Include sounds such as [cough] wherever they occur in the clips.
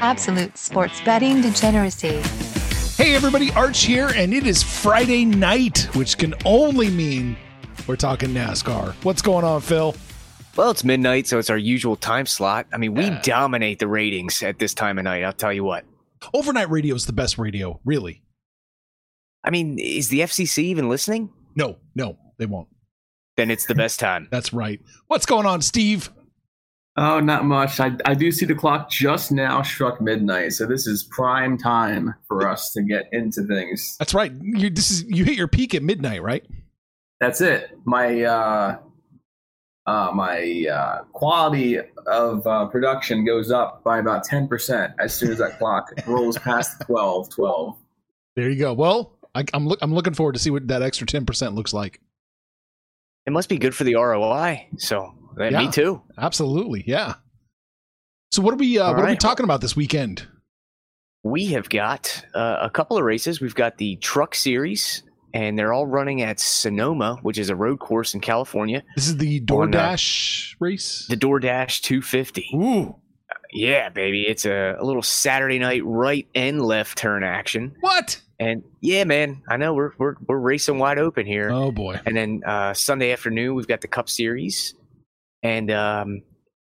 Absolute sports betting degeneracy. Hey everybody, Arch here, and it is Friday night, which can only mean we're talking NASCAR. What's going on, Phil? Well, it's midnight, so it's our usual time slot. I mean, we dominate the ratings at this time of night. I'll tell you what. Overnight radio is the best radio, really. I mean, is the FCC even listening? No, no, they won't. Then it's the best time. That's right. What's going on, Steve? Oh, not much. I, I do see the clock just now struck midnight, so this is prime time for us to get into things. That's right. You this is you hit your peak at midnight, right? That's it. My uh, uh, my uh, quality of uh, production goes up by about 10% as soon as that clock [laughs] rolls past 12, 12. There you go. Well, I, I'm look, I'm looking forward to see what that extra 10% looks like. It must be good for the ROI. So uh, Yeah. me too. Absolutely, yeah. So what are we uh, what are we talking about this weekend? We have got uh, a couple of races. We've got the Truck Series, and they're all running at Sonoma, which is a road course in California. This is the On, uh, DoorDash race. The DoorDash 250. Ooh, Yeah, baby. It's a, a little Saturday night right and left turn action. what? And yeah, man, I know we're we're we're racing wide open here. Oh boy. And then uh, Sunday afternoon, we've got the Cup Series, and um,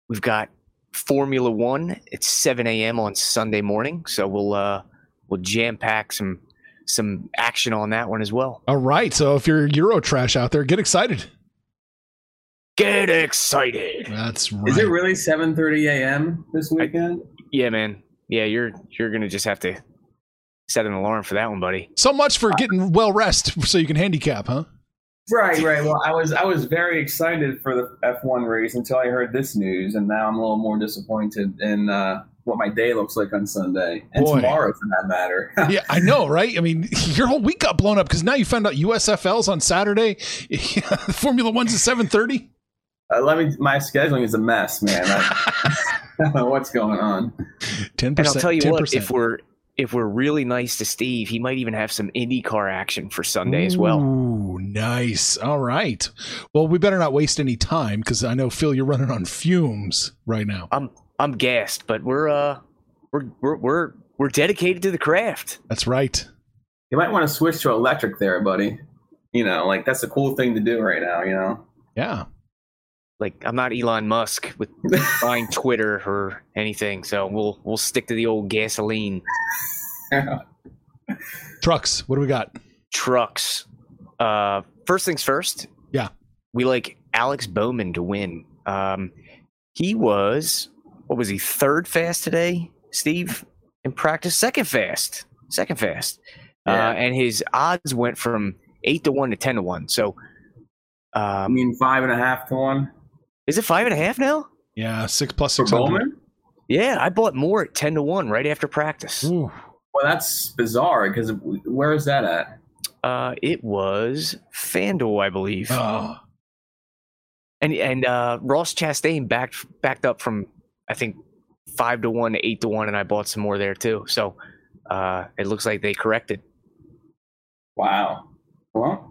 we've got Formula One. It's 7 a.m. on Sunday morning, so we'll uh, we'll jam pack some some action on that one as well. All right. So if you're Euro trash out there, get excited. Get excited! That's right. Is it really 7.30 a.m. this weekend? Yeah, man. Yeah, you're you're gonna just have to set an alarm for that one, buddy. so much for getting well rest so you can handicap, huh? Right, right. Well, I was I was very excited for the F1 race until I heard this news, and now I'm a little more disappointed in uh, what my day looks like on Sunday and Boy. tomorrow, for that matter. [laughs] yeah, I know, right? I mean, [laughs] your whole week got blown up because now you found out USFL's on Saturday. [laughs] Formula One's at seven thirty. uh, let me. My scheduling is a mess, man. I, I don't know what's going on. Ten percent. I'll tell you ten what, percent. if we're if we're really nice to Steve, he might even have some IndyCar action for Sunday as well. Ooh, nice. All right. Well, we better not waste any time because I know Phil, you're running on fumes right now. I'm I'm gassed, but we're uh we're we're we're we're dedicated to the craft. That's right. You might want to switch to electric there, buddy. You know, like that's a cool thing to do right now. You know. Yeah. Like I'm not Elon Musk with [laughs] buying Twitter or anything, so we'll we'll stick to the old gasoline [laughs] Trucks. What do we got? trucks. Uh, first things first. Yeah. we like Alex Bowman to win. Um, he was what was he third fast today, Steve? In practice, second fast, second fast, Yeah. uh, and his odds went from eight to one to ten to one. So, I um, mean, five and a half to one is it five and a half now? Yeah, six plus for six hundred. Yeah, I bought more at ten to one right after practice. Ooh. Well, that's bizarre because where is that at? Uh, it was FanDuel, I believe, Oh, and and uh, Ross Chastain backed backed up from I think five to one to eight to one, and I bought some more there too. So uh, it looks like they corrected. Wow. Well,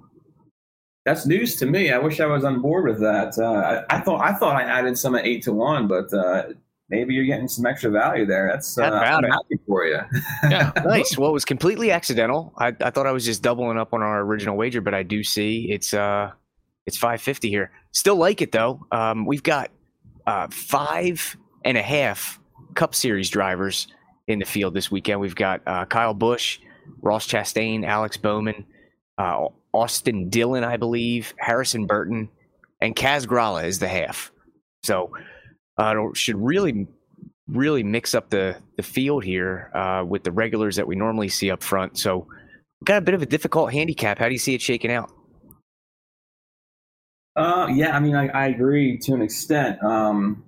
that's news to me. I wish I was on board with that. Uh, I, I thought I thought I added some at eight to one, but uh, maybe you're getting some extra value there. That's uh, I'm it? happy for you. yeah. [laughs] Nice. Well, it was completely accidental. I, I thought I was just doubling up on our original wager, but I do see it's uh it's five fifty here. Still like it though. Um, we've got uh five and a half Cup Series drivers in the field this weekend. We've got uh, Kyle Busch, Ross Chastain, Alex Bowman, uh, Austin Dillon, I believe, Harrison Burton, and Kaz Grala is the half. So uh, should really really mix up the the field here uh, with the regulars that we normally see up front. So got a bit of a difficult handicap. How do you see it shaking out? Uh, yeah, I mean, I, I agree to an extent. Um,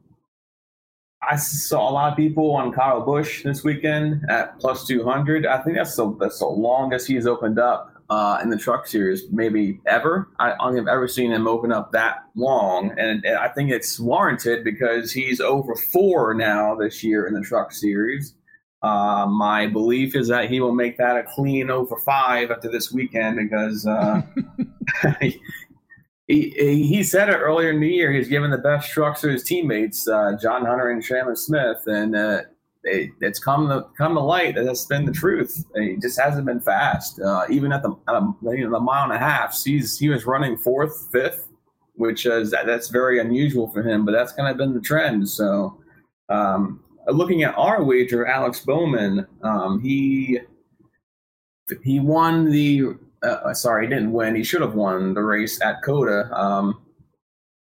I saw a lot of people on Kyle Busch this weekend at plus 200. I think that's the, that's the longest he's opened up uh, in the truck series, maybe ever. I don't think I've ever seen him open up that long. And, and I think it's warranted because he's over four now this year in the truck series. Uh, my belief is that he will make that a clean over five after this weekend because uh, [laughs] he, he said it earlier in the year. He's given the best trucks to his teammates, uh, John Hunter and Chandler Smith, and uh, it, it's come to come to light that that's been the truth. He just hasn't been fast, uh, even at the at a, you know, the mile and a half. He's he was running fourth, fifth, which is that's very unusual for him. But that's kind of been the trend. So, um, looking at our wager, Alex Bowman, um, he he won the uh, sorry, he didn't win. He should have won the race at COTA. Um,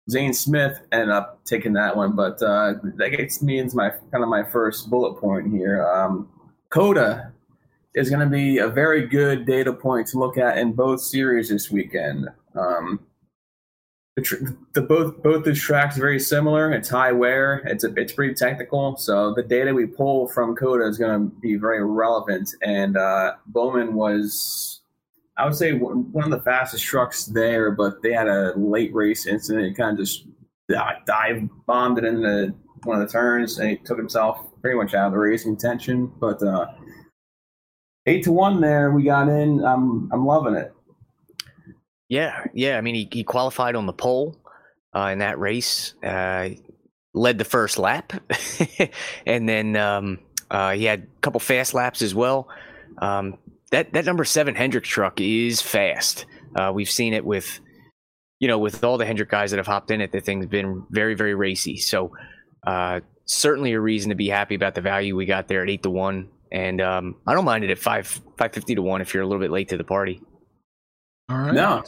Zane Smith ended up taking that one, but uh, that gets me into my kind of my first bullet point here. Um, COTA is going to be a very good data point to look at in both series this weekend. Um, the, tr- the, both both those tracks very similar. It's high wear. It's a, it's pretty technical. So the data we pull from COTA is going to be very relevant. And uh, Bowman was I would say one of the fastest trucks there, but they had a late race incident. He kind of just dive bombed it into one of the turns, and he took himself pretty much out of the race contention. But uh, eight to one there, we got in. I'm I'm loving it. Yeah, yeah. I mean, he, he qualified on the pole uh, in that race, uh, led the first lap, [laughs] and then um, uh, he had a couple fast laps as well. Um, that that number seven Hendrick truck is fast. Uh, we've seen it with, you know, with all the Hendrick guys that have hopped in it. The thing's been very very racy. So uh, certainly a reason to be happy about the value we got there at eight to one. And um, I don't mind it at five five fifty to one if you're a little bit late to the party. All right. No.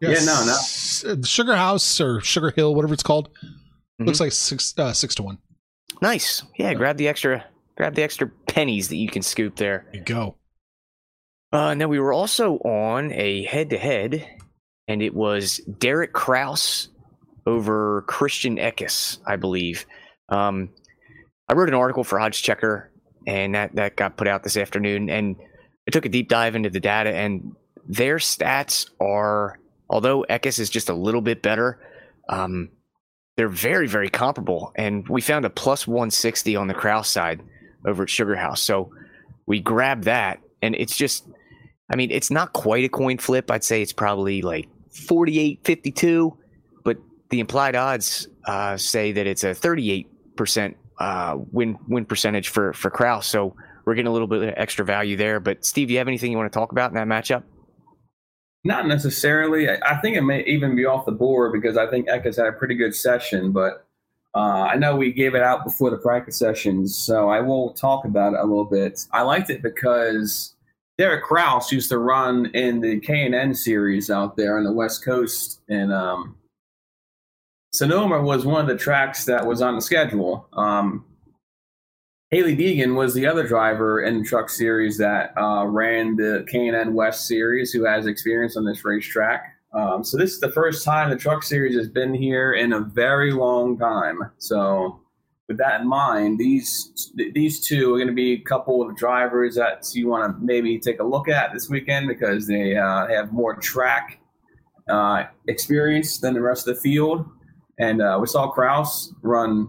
Yes. Yeah, no, no. Sugar House or Sugar Hill, whatever it's called, mm-hmm. looks like six uh, six to one. Nice. Yeah, grab the extra grab the extra pennies that you can scoop there. there you go. Uh, now we were also on a head-to-head, and it was Derek Kraus over Christian Eckes, I believe. Um, I wrote an article for Odds Checker, and that that got put out this afternoon. And I took a deep dive into the data, and their stats are, although Eckes is just a little bit better, um, they're very very comparable. And we found a plus 160 on the Kraus side over at Sugar House, so we grabbed that, and it's just I mean, it's not quite a coin flip. I'd say it's probably like 48 52, but the implied odds uh, say that it's a 38% uh, win win percentage for, for Kraus. So we're getting a little bit of extra value there. But Steve, do you have anything you want to talk about in that matchup? Not necessarily. I think it may even be off the board because I think Eckes had a pretty good session, but uh, I know we gave it out before the practice sessions, so I will talk about it a little bit. I liked it because Derek Kraus used to run in the K and N series out there on the West Coast, and um, Sonoma was one of the tracks that was on the schedule. Um, Hailie Deegan was the other driver in the truck series that uh, ran the K and N West series, who has experience on this racetrack. Um, so this is the first time the truck series has been here in a very long time. So with that in mind, these these two are going to be a couple of drivers that you want to maybe take a look at this weekend because they uh, have more track uh, experience than the rest of the field. And uh, we saw Kraus run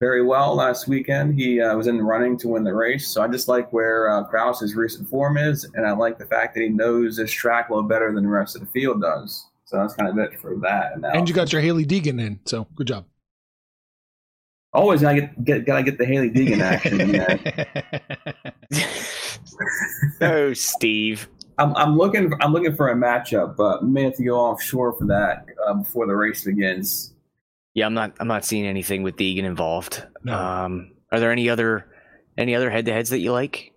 very well last weekend. He uh, was in the running to win the race. So I just like where uh, Kraus's recent form is, and I like the fact that he knows this track a little better than the rest of the field does. So that's kind of it for that. And you got your Hailie Deegan in, so good job. Always gotta get, get gotta get the Hailie Deegan action. oh, [laughs] Steve. I'm, I'm looking I'm looking for a matchup, but may have to go offshore for that uh, before the race begins. Yeah, I'm not I'm not seeing anything with Deegan involved. No. Um, are there any other any other head to heads that you like?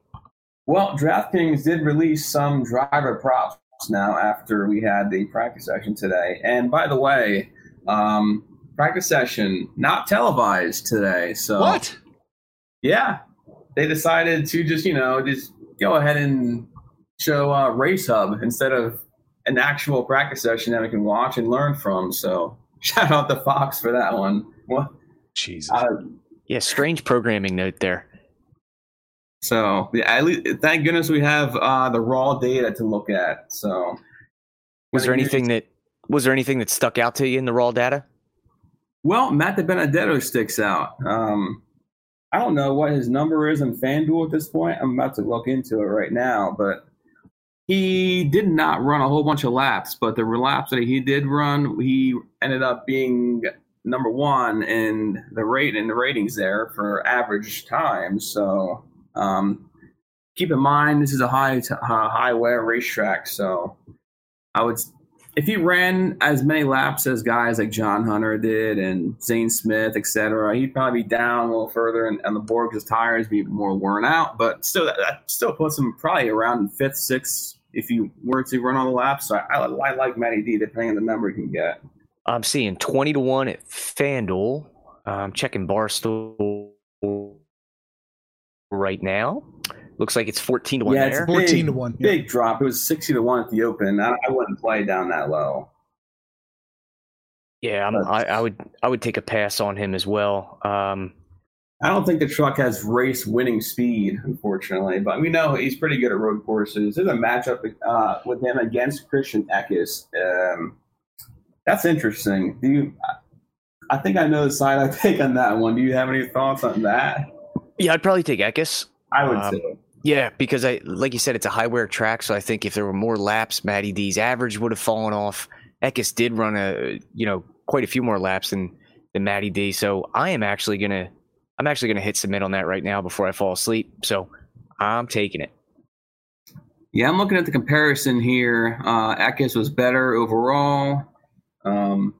Well, DraftKings did release some driver props now after we had the practice session today. And by the way, um, practice session not televised today. So what? Yeah, they decided to just you know just go ahead and show uh, Race Hub instead of an actual practice session that we can watch and learn from. So [laughs] shout out to Fox for that one. Well, Jesus. uh, Yeah, strange programming note there. so yeah, at least, thank goodness we have uh, the raw data to look at. So Was there anything that was there anything that stuck out to you in the raw data? Well, Matt DiBenedetto sticks out. Um, I don't know what his number is in FanDuel at this point. I'm about to look into it right now, but he did not run a whole bunch of laps. But the laps that he did run, he ended up being number one in the rate in the ratings there for average time. So um, keep in mind this is a high t- uh, high wear racetrack, so I would if he ran as many laps as guys like John Hunter did and Zane Smith, etc., he'd probably be down a little further and, and the board his tires be more worn out. But still, that, that still puts him probably around fifth, sixth if you were to run all the laps. So I, I, I like Matty D depending on the number he can get. I'm seeing 20 to 1 at FanDuel. I'm checking Barstool right now. Looks like it's 14 to 1 Yeah, it's there. 14 to 1. Yeah. Big drop. It was sixty to one at the Open. I, I wouldn't play down that low. Yeah, I'm, I, I would I would take a pass on him as well. Um, I don't think the truck has race winning speed, unfortunately, but we know he's pretty good at road courses. There's a matchup uh, with him against Christian Eckes. Um, that's interesting. Do you? I think I know the side I [laughs] take on that one. Do you have any thoughts on that? yeah, I'd probably take Eckes. I would Um, say. Yeah, because I like you said, it's a high wear track, so I think if there were more laps, Matty D's average would have fallen off. Eckes did run a you know quite a few more laps than than Matty D, so I am actually gonna I'm actually gonna hit submit on that right now before I fall asleep. So I'm taking it. Yeah, I'm looking at the comparison here. Uh, Eckes was better overall. Um,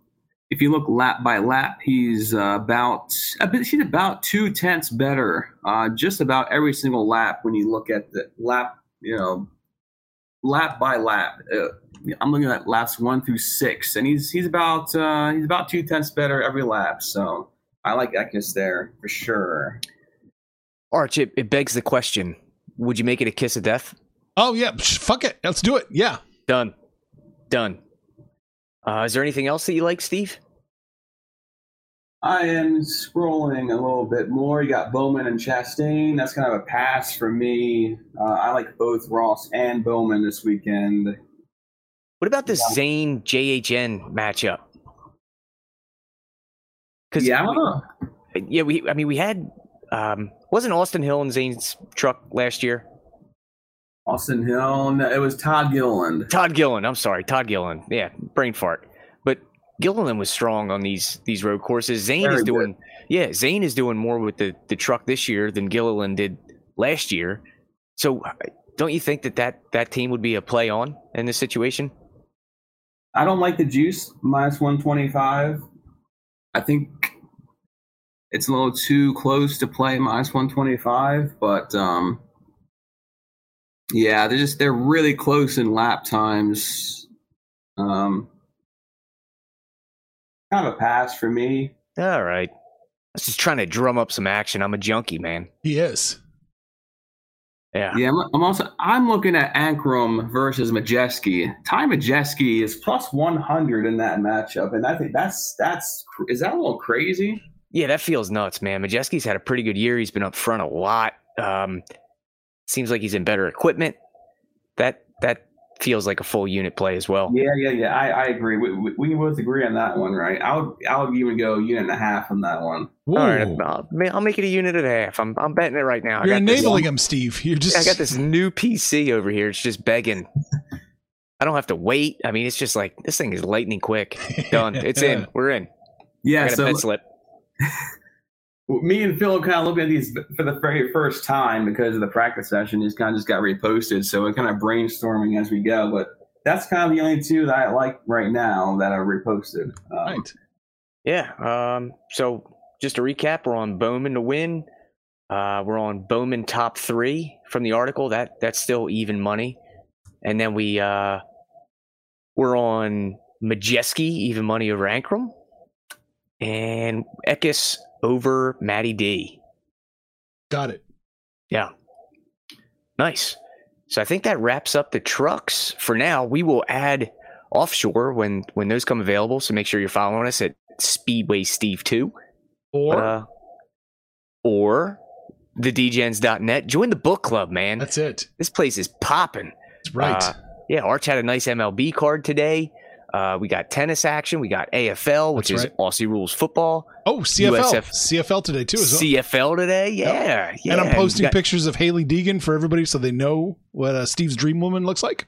if you look lap by lap, he's uh, about a bit, he's about two tenths better. Uh, just about every single lap when you look at the lap, you know, lap by lap. Uh, I'm looking at laps one through six, and he's he's about uh, he's about two tenths better every lap. So I like Eckes there for sure. Arch, it, it begs the question: Would you make it a kiss of death? Oh, yeah. psh, Fuck it. Let's do it. Yeah. Done, done. Uh, is there anything else that you like, Steve? I am scrolling a little bit more. You got Bowman and Chastain. That's kind of a pass for me. Uh, I like both Ross and Bowman this weekend. What about this Zane JHN matchup? Because Yeah, I don't know. yeah, we I mean we had um, wasn't Austin Hill in Zane's truck last year? Austin Hill. No, it was Todd Gilliland. Todd Gillen, I'm sorry, Todd Gillen. Yeah, brain fart. But Gilliland was strong on these these road courses. Zane Very is good. doing yeah, Zane is doing more with the the truck this year than Gilliland did last year. So don't you think that that, that team would be a play on in this situation? I don't like the juice minus 125. I think it's a little too close to play minus 125, but um, yeah, they're just they're really close in lap times. Um, kind of a pass for me. All right. I was just trying to drum up some action. I'm a junkie, man. He is. Yeah. Yeah, I'm, I'm also I'm looking at Ankrum versus Majeski. Ty Majeski is plus 100 in that matchup, and I think that's that's is that a little crazy? Yeah, that feels nuts, man. Majeski's had a pretty good year. He's been up front a lot. Um, seems like he's in better equipment. That that feels like a full unit play as well. Yeah, yeah, yeah. I, I agree. We, we, we both agree on that one, right? I'll I'll even go unit and a half on that one. Ooh. All right, I'll, I'll make it a unit and a half. I'm I'm betting it right now. You're got this- enabling him, Steve. [laughs] You're just. I got this new PC over here. It's just begging. I don't have to wait. I mean, it's just like this thing is lightning quick. [laughs] Done. It's in. We're in. I Yeah. got a So bed slip. [laughs] me and Phil kind of looking at these for the very first time because of the practice session. These kind of just got reposted, so we're kind of brainstorming as we go. But that's kind of the only two that I like right now that are reposted. Um, Right. Yeah. Um. So just to recap, we're on Bowman to win. Uh, we're on Bowman top three from the article. That that's still even money. And then we uh, we're on Majeski even money over Ankrum, and Eckes over Matty D. Got it. Yeah. Nice. So I think that wraps up the trucks for now. We will add offshore when when those come available. So make sure you're following us at Speedway Steve Two Or uh, or the dgens.net. Join the book club, man. that's it. This place is popping. That's right. Uh, yeah, Arch had a nice MLB card today. Uh, we got tennis action. We got AFL, which That's is Aussie rules football. oh, CFL. USF. CFL today too as well. CFL today. Yeah, yeah. and I'm posting got- pictures of Hailie Deegan for everybody so they know what uh, Steve's dream woman looks like.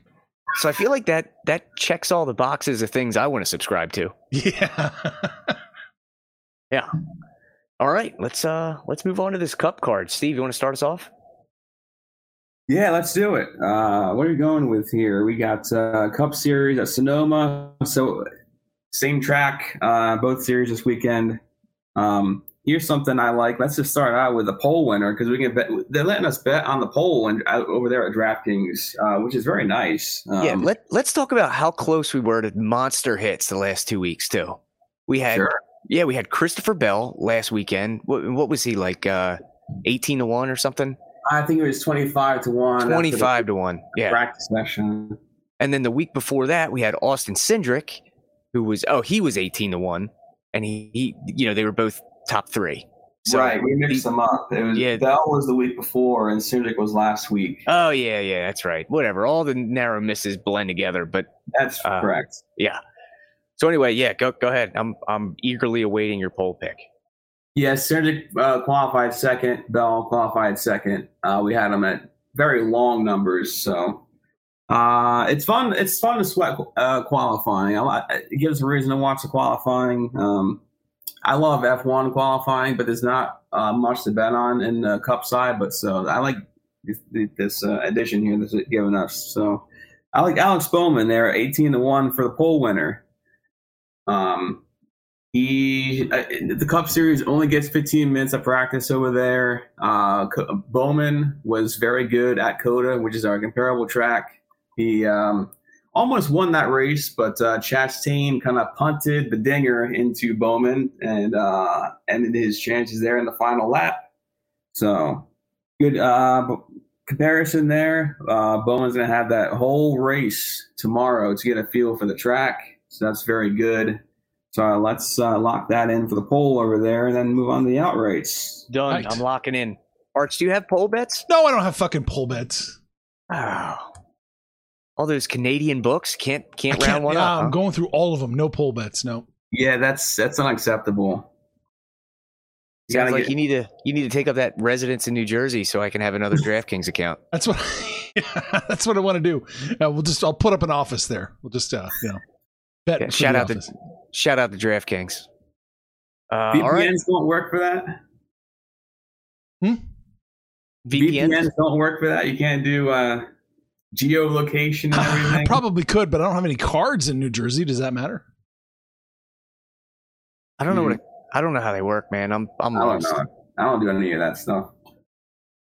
So I feel like that that checks all the boxes of things I want to subscribe to. [laughs] Yeah. Yeah. All right, let's uh let's move on to this cup card. Steve, you want to start us off? Yeah, let's do it. Uh, what are we going with here? We got uh, Cup Series at Sonoma. So same track, uh, both series this weekend. Um, here's something I like. Let's just start out with the pole winner because we can bet. They're letting us bet on the pole and out over there at DraftKings, uh, which is very nice. Um, yeah, let let's talk about how close we were to monster hits the last two weeks too. We had sure. yeah, we had Christopher Bell last weekend. What what was he like? Uh, eighteen to one or something? I think it was 25 to one. Twenty five to one. Yeah. practice session. And then the week before that, we had Austin Cindric, who was oh he was eighteen to one, and he, he you know they were both top three. So right, we mixed he- them up. It was Yeah. Bell was the week before, and Cindric was last week. Oh yeah, yeah, that's right. Whatever. All the narrow misses blend together, but That's uh, correct. yeah. So anyway, yeah, go go ahead. I'm I'm eagerly awaiting your pole pick. Yes, Cindric uh, qualified second. Bell qualified second. Uh, we had them at very long numbers, so uh, it's fun. It's fun to sweat uh, qualifying. I, it gives a reason to watch the qualifying. Um, I love F1 qualifying, but there's not uh, much to bet on in the Cup side. But so I like this, this uh, addition here that's given us. So I like Alex Bowman there, 18 to one for the pole winner. Um, he uh, the Cup Series only gets 15 minutes of practice over there. Uh, Bowman was very good at COTA, which is our comparable track. He um, almost won that race, but uh, Chastain kind of punted the dinger into Bowman and uh, ended his chances there in the final lap. So good uh, comparison there. Uh, Bowman's going to have that whole race tomorrow to get a feel for the track. So that's very good. So uh, let's uh, lock that in for the pole over there and then move on to the outrights. Done. Right. I'm locking in. Arch, do you have pole bets? no, I don't have fucking pull bets. Oh. All those Canadian books can't can't, can't, round one yeah, up. I'm huh? going through all of them. No pull bets. No. Yeah, that's that's unacceptable. You Sounds like get- you need to you need to take up that residence in New Jersey so I can have another [laughs] DraftKings account. That's what. [laughs] that's what I want to do. Uh, we'll just. I'll put up an office there. We'll just. Uh, you know. Bet. Yeah, shout the out to office. Shout out to DraftKings. Uh, VPNs all right, don't work for that. VPN. VPNs don't work for that. You can't do uh, geolocation and [sighs] I probably could, but I don't have any cards in New Jersey. Does that matter? I don't know what I don't know how they work, man. I'm I'm I don't lost. know. I don't do any of that stuff.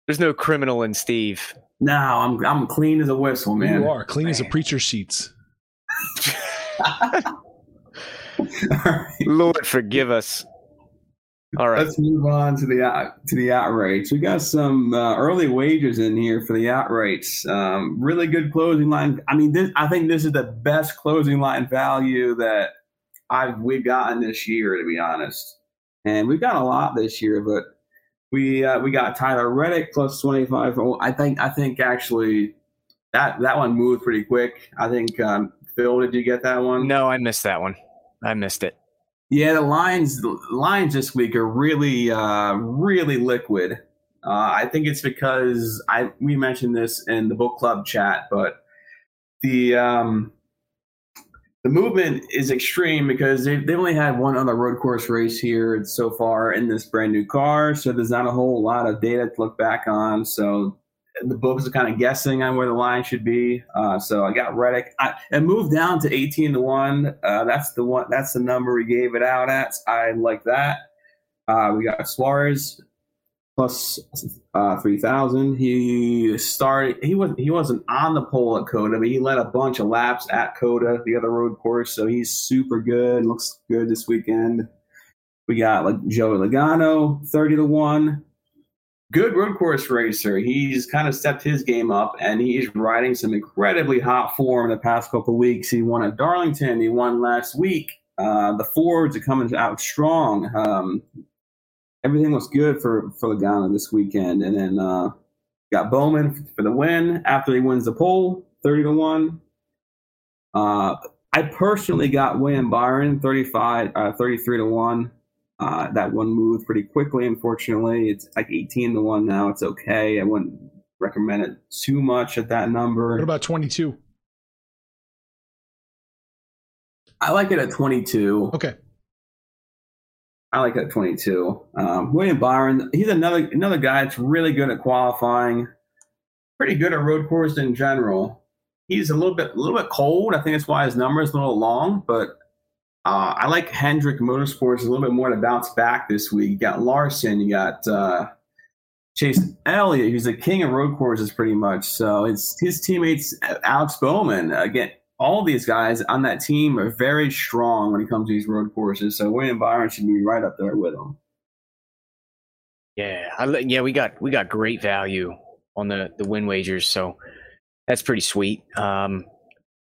There's no criminal in Steve. No, I'm I'm clean as a whistle, man. You are clean as a Man. preacher's sheets. [laughs] All right. Lord forgive us. All right. Let's move on to the out, to the outrights. We got some uh, early wagers in here for the outrights. Um, really good closing line. I mean, this I think this is the best closing line value that I've we've gotten this year, to be honest. And we've got a lot this year, but we uh, we got Tyler Reddick plus twenty five. I think I think actually that that one moved pretty quick. I think um, Phil, did you get that one? No, I missed that one. I missed it. Yeah, the lines the lines this week are really uh, really liquid. Uh, I think it's because I we mentioned this in the book club chat, but the um, the movement is extreme because they they only had one other road course race here so far in this brand new car, so there's not a whole lot of data to look back on. So the books are kind of guessing on where the line should be. Uh, so I got Reddick. I, it moved down to 18 to one. Uh, that's the one. That's the number we gave it out at. I like that. Uh, we got Suarez plus uh, 3,000. He started. He wasn't. He wasn't on the pole at COTA, but he led a bunch of laps at COTA, the other road course. So he's super good. Looks good this weekend. We got like Joey Logano, 30 to one. Good road course racer. He's kind of stepped his game up, and he's riding some incredibly hot form in the past couple weeks. He won at Darlington. He won last week. Uh, the Fords are coming out strong. Um, everything looks good for for Logano this weekend, and then uh, got Bowman for the win after he wins the pole, thirty to one. Uh, I personally got William Byron 35, uh, 33 to one. Uh, that one moved pretty quickly. Unfortunately, it's like 18 to one now. It's okay. I wouldn't recommend it too much at that number. What about 22? I like it at 22. Okay. I like it at 22. Um, William Byron, he's another another guy that's really good at qualifying. Pretty good at road course in general. He's a little bit a little bit cold. I think that's why his number is a little long, but uh, I like Hendrick Motorsports a little bit more to bounce back this week. You got Larson, you got uh, Chase Elliott, who's the king of road courses pretty much. So it's his teammates, Alex Bowman. Again, all these guys on that team are very strong when it comes to these road courses. So William Byron should be right up there with them. Yeah, I, yeah, we got we got great value on the the win wagers, so that's pretty sweet. Um,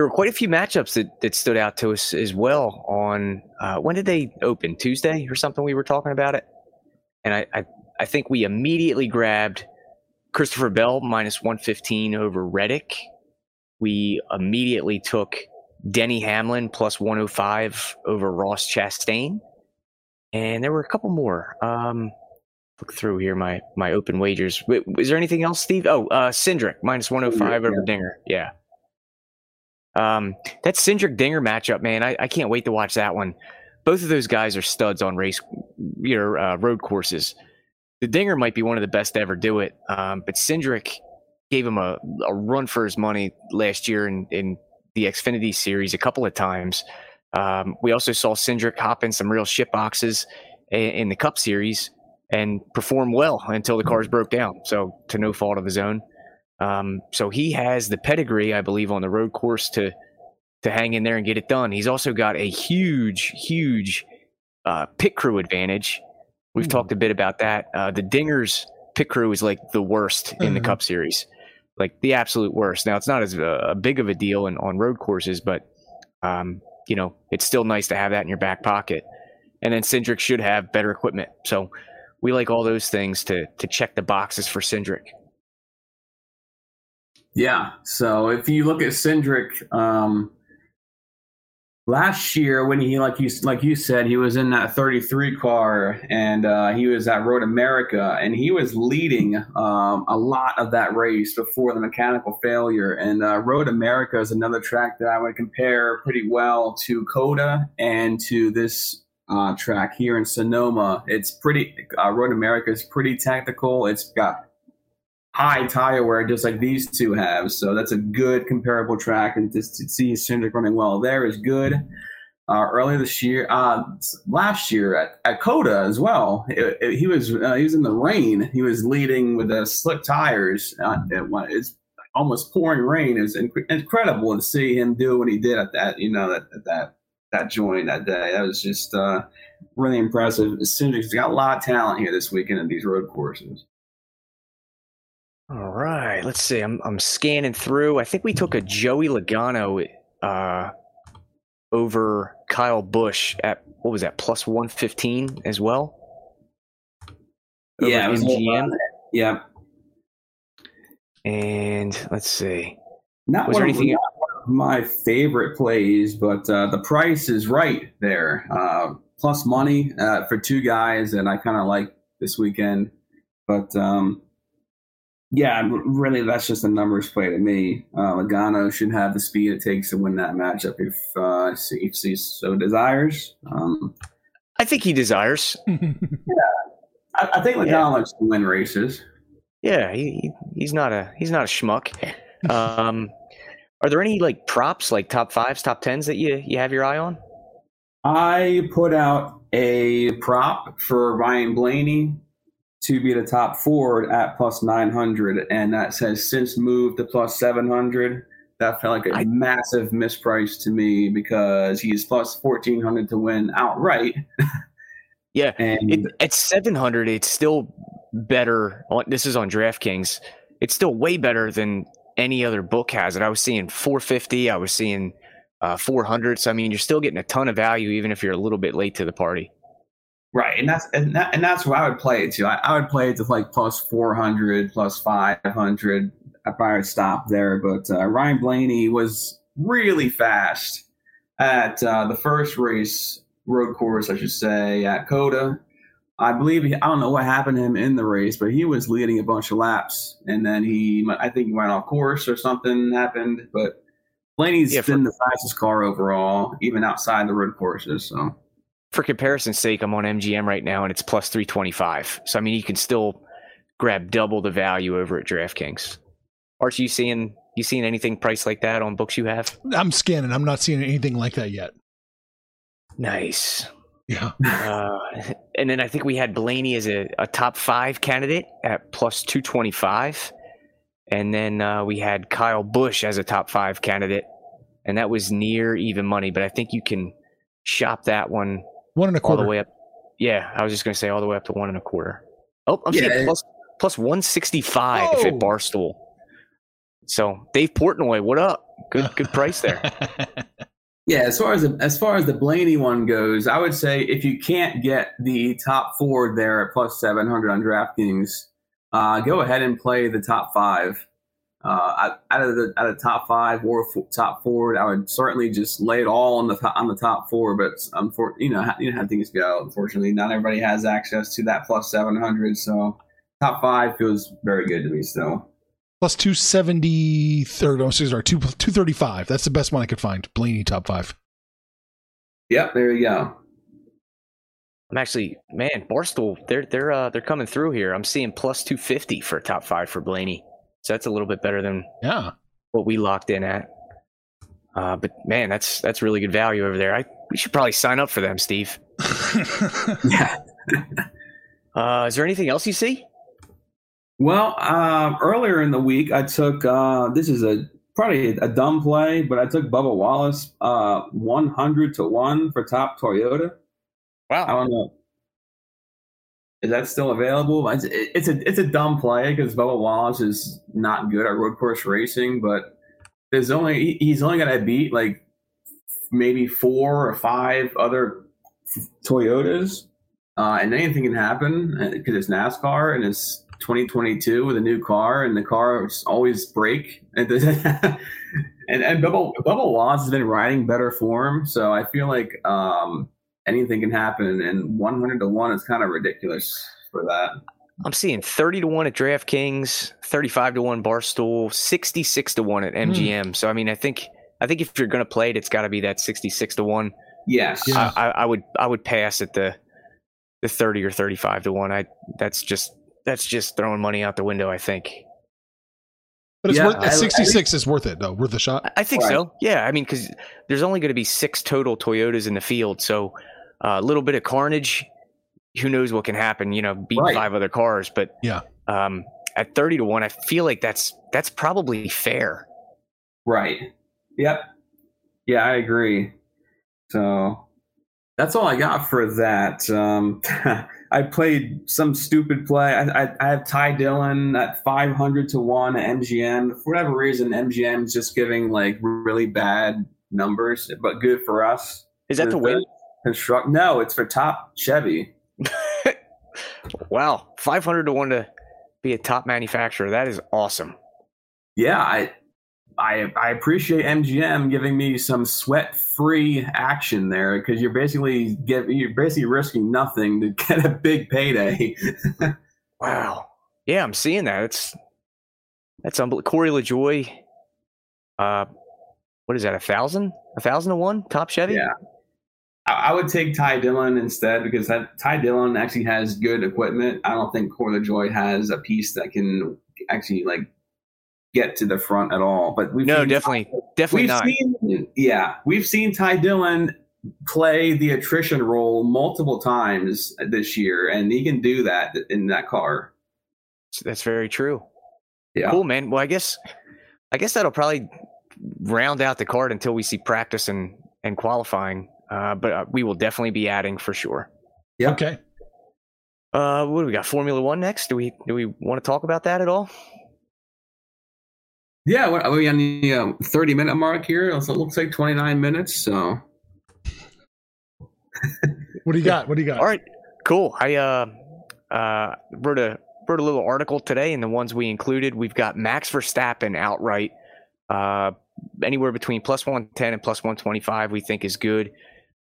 there were quite a few matchups that, that stood out to us as well on uh, when did they open? Tuesday or something we were talking about it? And I, I, I think we immediately grabbed christopher bell minus 115 over reddick. We immediately took denny hamlin plus 105 over ross chastain. And there were a couple more. Um, look through here my my open wagers. Is there anything else steve? Oh uh cindric minus 105 yeah. over dinger. Yeah um, that Cindric Dinger matchup, man, I, I, can't wait to watch that one. Both of those guys are studs on race, you know, uh, road courses. The Dinger might be one of the best to ever do it, um, but Cindric gave him a, a run for his money last year in, in the Xfinity series a couple of times. Um, we also saw Cindric hop in some real shit boxes in, in the Cup series and perform well until the cars broke down. So to no fault of his own. Um, so he has the pedigree, I believe, on the road course to to hang in there and get it done. He's also got a huge, huge uh, pit crew advantage. We've mm-hmm. talked a bit about that. Uh, the Dingers pit crew is like the worst mm-hmm. in the mm-hmm. Cup Series, like the absolute worst. Now it's not as a, uh, big of a deal in, on road courses, but um, you know it's still nice to have that in your back pocket. And then Cindric should have better equipment, so we like all those things to to check the boxes for Cindric. Yeah. So if you look at Cindric, um, last year when he like you like you said he was in that 33 car and uh, he was at Road America and he was leading um, a lot of that race before the mechanical failure. And uh, Road America is another track that I would compare pretty well to COTA and to this uh, track here in Sonoma. It's pretty uh, Road America is pretty technical. It's got high tire wear just like these two have. So that's a good comparable track, and just to see Cindric running well there is good. Uh, earlier this year, uh, last year at, at COTA as well, it, it, he was uh, he was in the rain. He was leading with the slick tires. Uh, it, it's almost pouring rain. It was inc- incredible to see him do what he did at that you know that that that joint that day. That was just uh, really impressive. Cindric's got a lot of talent here this weekend at these road courses. All right, let's see. I'm I'm scanning through. I think we took a Joey Logano uh, over Kyle Busch at what was that plus one fifteen as well. over Yeah, it was all MGM. Yeah. And let's see. Not Was there anything- not one of my favorite plays, but uh, the price is right there. Uh, plus money uh, for two guys, and I kind of like this weekend. But um, yeah, really, that's just a numbers play to me. Uh, Logano should have the speed it takes to win that matchup if uh, if he so desires. Um, I think he desires. [laughs] I, I think Logano Yeah. likes to win races. Yeah, he, he he's not a he's not a schmuck. [laughs] Um, are there any like props, like top fives, top tens that you you have your eye on? I put out a prop for Ryan Blaney to be the top Ford at plus 900, and that says since moved to plus 700. That felt like a I- massive misprice to me because he's plus 1400 to win outright. [laughs] Yeah, And it, at seven hundred, it's still better. This is on DraftKings. It's still way better than any other book has it. I was seeing four fifty. I was seeing uh, four hundred. So I mean, you're still getting a ton of value, even if you're a little bit late to the party. Right, and that's and, that, and that's where I would play it to. I, I would play it to like plus four hundred, plus five hundred. I probably would stop there, but uh, Ryan Blaney was really fast at uh, the first race road course, I should say, at COTA. I believe he, I don't know what happened to him in the race, but he was leading a bunch of laps, and then he, I think, he went off course or something happened. But Blaney's Yeah, for- been the fastest car overall, even outside the road courses. So. For comparison's sake, I'm on MGM right now, and it's plus three twenty five. So I mean, you can still grab double the value over at DraftKings. Aren't you seeing you seeing anything priced like that on books you have? I'm scanning. I'm not seeing anything like that yet. Nice. Yeah. [laughs] Uh, and then I think we had Blaney as a, a top five candidate at plus 225. And then uh, we had Kyle Busch as a top five candidate. And that was near even money. But I think you can shop that one One and a all quarter. the way up. Yeah, I was just going to say all the way up to one and a quarter. Oh, I'm Yeah, seeing plus, plus 165 Whoa. at Barstool. So Dave Portnoy, what up? Good, good price there. [laughs] Yeah, as far as the, as far as the Blaney one goes, I would say if you can't get the top four there at plus seven hundred on DraftKings, uh, go ahead and play the top five. Uh, out- out of the out of the top five or f- top Ford, I would certainly just lay it all on the top, on the top four. But um, for you know you know how things go. Unfortunately, not everybody has access to that plus seven hundred. So top five feels very good to me still. Plus 270, third, oh, sorry, two, 235. That's the best one I could find. Blaney top five. Yep, there you go. I'm actually, man, Barstool, they're they're uh, they're coming through here. I'm seeing plus 250 for top five for Blaney, so that's a little bit better than Yeah. what we locked in at. Uh, but man, that's that's really good value over there. I we should probably sign up for them, Steve. [laughs] Yeah. [laughs] Uh, is there anything else you see? Well, um, earlier in the week, I took uh, this is a probably a dumb play, but I took Bubba Wallace uh, one hundred to one for top Toyota. Wow. I Wow, don't know. Is that still available? It's, it's a it's a dumb play because Bubba Wallace is not good at road course racing, but there's only he's only gonna beat like maybe four or five other Toyotas, uh, and anything can happen because it's NASCAR and it's 2022 with a new car, and the cars always break. And [laughs] and, and Bubba, Bubba Wallace has been riding better form, so I feel like um, anything can happen. And 100 to one is kind of ridiculous for that. I'm seeing 30 to one at DraftKings, 35 to one Barstool, 66 to one at MGM. So I mean, I think I think if you're going to play it, it's got to be that 66 to one. Yes. Yeah. I, I, I would I would pass at the the 30 or 35 to one. I that's just that's just throwing money out the window. I think. But it's Yeah, worth, I- I at 66 is worth it, though. Worth a shot. I- I think Right. so. Yeah, I mean, because there's only going to be six total Toyotas in the field, so a little bit of carnage. Who knows what can happen? You know, beat Right. five other cars, but Yeah. um, at 30 to one, I feel like that's that's probably fair. Right. Yep. Yeah, I agree. So that's all I got for that. Um, [laughs] I played some stupid play. I, I, I have Ty Dillon at 500 to 1 at MGM. For whatever reason, MGM is just giving like really bad numbers, but good for us. Is that The win? Construct? No, it's for top Chevy. [laughs] Wow, 500 to 1 to be a top manufacturer. That is awesome. Yeah, I I I appreciate MGM giving me some sweat-free action there because you're basically get you're basically risking nothing to [laughs] get a big payday. [laughs] wow. Yeah, I'm seeing that. It's that's unbelievable. Corey LaJoie, uh, what is that? A thousand? A thousand to one top Chevy? Yeah. I would take Ty Dillon instead because that, Ty Dillon actually has good equipment. I don't think Corey LaJoie has a piece that can actually like get to the front at all. But we've no, definitely, Ty, definitely we've not. Seen, yeah, we've seen Ty Dillon play the attrition role multiple times this year, and he can do that in that car. That's very true. Yeah, cool, man. Well, I guess, I guess that'll probably round out the card until we see practice and and qualifying. Uh, but uh, we will definitely be adding for sure. Yeah. Okay. Uh, what do we got? Formula One next? Do we do we want to talk about that at all? Yeah, we're we on the um, thirty minute mark here? it looks like twenty nine minutes. So, [laughs] what do you got? What do you got? All right, cool. I uh, uh, wrote a wrote a little article today, and the ones we included, we've got Max Verstappen outright, uh, anywhere between plus one ten and plus one twenty five. We think is good.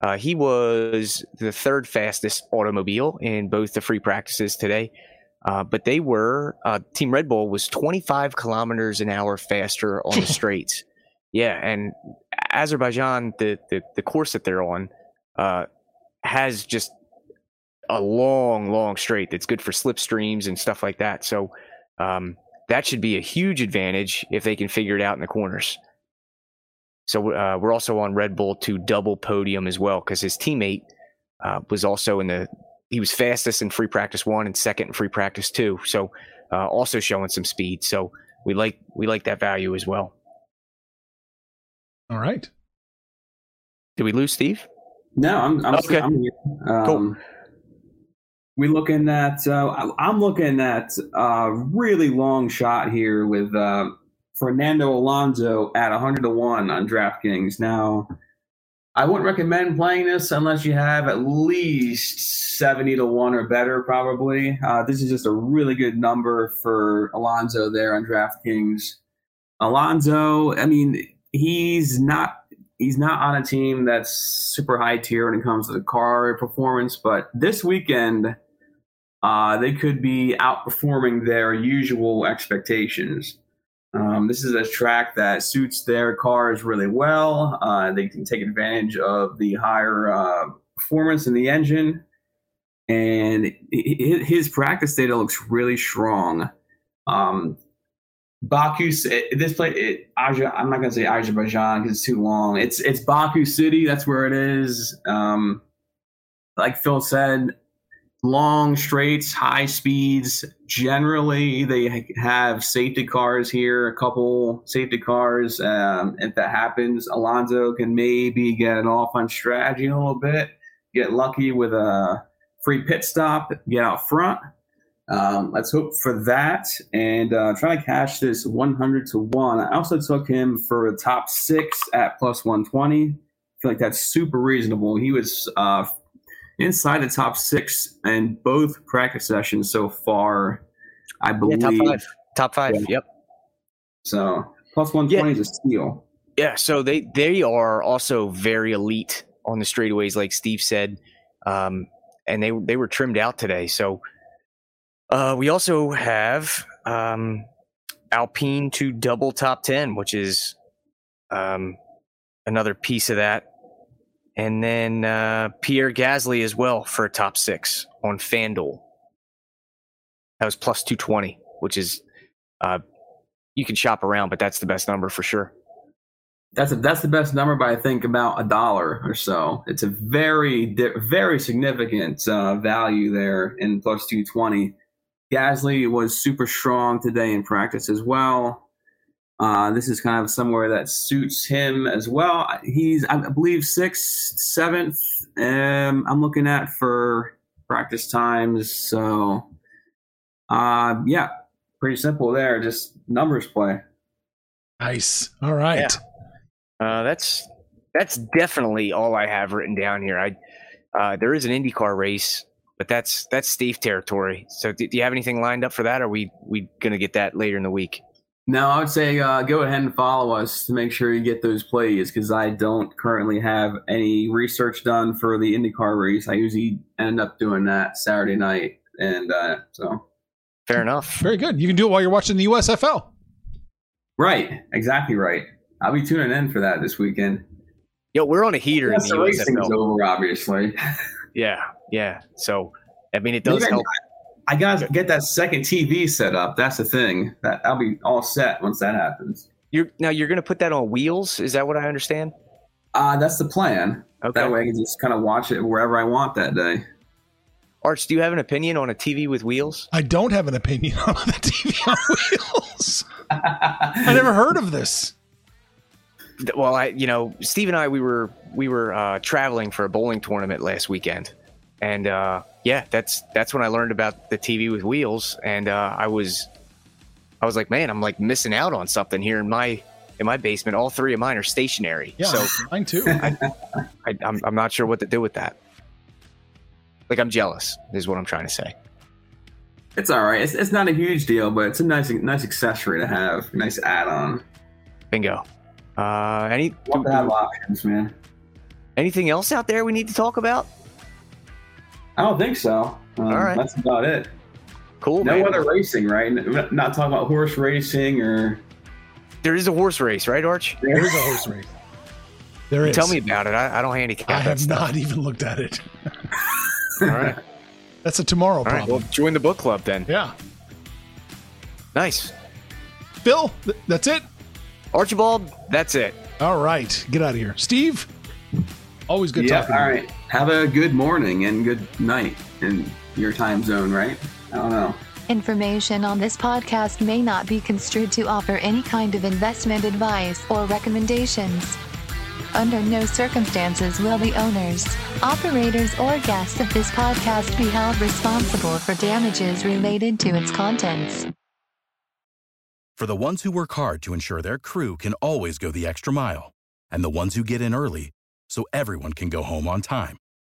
Uh, he was the third fastest automobile in both the free practices today. Uh, but they were uh, Team Red Bull was 25 kilometers an hour faster on the [laughs] straights. Yeah, and Azerbaijan, the the, the course that they're on, uh, has just a long, long straight that's good for slipstreams and stuff like that. So um, that should be a huge advantage if they can figure it out in the corners. So uh, we're also on Red Bull to double podium as well because his teammate uh, was also in the he was fastest in free practice one and second in free practice two. So uh, also showing some speed. So we like we like that value as well. All right. Did we lose Steve? No, I'm, I'm okay. I'm um, cool. We looking at uh, I'm looking at a really long shot here with uh, Fernando Alonso at 100 to 1 on DraftKings. Now, I wouldn't recommend playing this unless you have at least 70 to 1 or better, probably. Uh, this is just a really good number for Alonso there on DraftKings. Alonso, I mean, he's not he's not on a team that's super high tier when it comes to the car performance, but this weekend uh, they could be outperforming their usual expectations. Um, this is a track that suits their cars really well. Uh, they can take advantage of the higher uh, performance in the engine, and his practice data looks really strong. Um, Baku, this place, it, Aja, I'm not gonna say Azerbaijan because it's too long. It's it's Baku City. That's where it is. Um, like Phil said, long straights, high speeds. Generally, they have safety cars here, a couple safety cars. Um, if that happens, Alonso can maybe get off on strategy a little bit, get lucky with a free pit stop, get out front. Um, let's hope for that and uh, try to cash this 100 to 1. I also took him for a top six at plus 120. I feel like that's super reasonable. He was uh, inside the top six in both practice sessions so far. I believe yeah, top five. Top five. Yeah. Yep. So plus one twenty yeah. is a steal. Yeah. So they they are also very elite on the straightaways, like Steve said, um, and they they were trimmed out today. So uh, we also have um, Alpine to double top ten, which is um, another piece of that and then uh, Pierre Gasly as well for a top six on FanDuel. That was plus 220, which is, uh, you can shop around, but that's the best number for sure. That's a, that's the best number by I think about a dollar or so. It's a very very significant uh, value there in plus 220. Gasly was super strong today in practice as well. Uh, this is kind of somewhere that suits him as well. He's, I believe, sixth, seventh. Um, I'm looking at for practice times. So, uh, yeah, pretty simple there. Just numbers play. Nice. All right. Yeah. Uh, that's that's definitely all I have written down here. I uh, there is an IndyCar race but that's that's Steve territory. So do, do you have anything lined up for that? Or are we we gonna get that later in the week? No, I would say uh, go ahead and follow us to make sure you get those plays because I don't currently have any research done for the IndyCar race. I usually end up doing that Saturday night, and uh, so Fair enough. Very good. You can do it while you're watching the USFL. right, exactly right. I'll be tuning in for that this weekend. Yo, we're on a heater Yes, in the the racing's USFL. over, obviously. [laughs] Yeah, yeah. So I mean, it does Maybe help. I gotta get that second TV set up. That's the thing. That I'll be all set once that happens. You're now you're gonna put that on wheels. Is that what I understand? Uh, that's the plan. Okay. That way I can just kind of watch it wherever I want that day. Arch, do you have an opinion on a TV with wheels? I don't have an opinion [laughs] on the TV on wheels. I never heard of this. Well, I, you know, Steve and I, we were we were uh, traveling for a bowling tournament last weekend, and uh, yeah, that's that's when I learned about the TV with wheels, and uh, I was, I was like, man, I'm like missing out on something here in my in my basement. All three of mine are stationary, Yeah, so mine too. I, I'm I'm not sure what to do with that. Like I'm jealous, is what I'm trying to say. It's all right. It's, it's not a huge deal, but it's a nice nice accessory to have. Nice add on. Bingo. Uh, any Want to have options, man. anything else out there we need to talk about? I don't think so. Um, All right. That's about it. Cool. No man. other racing, right? Not talking about horse racing or. There is a horse race, right, Arch? There is a horse race. There is. Tell me about it. I, I don't handicap I have stuff. not even looked at it. [laughs] All right. That's a tomorrow All right. problem. Well, join the book club then. yeah. Nice. Phil, th- that's it. Archibald, that's it. All right. Get out of here. Steve, always good yeah. talking All to you. right. Have a good morning and good night in your time zone, right? I don't know. Information on this podcast may not be construed to offer any kind of investment advice or recommendations. Under no circumstances will the owners, operators, or guests of this podcast be held responsible for damages related to its contents. For the ones who work hard to ensure their crew can always go the extra mile, and the ones who get in early so everyone can go home on time,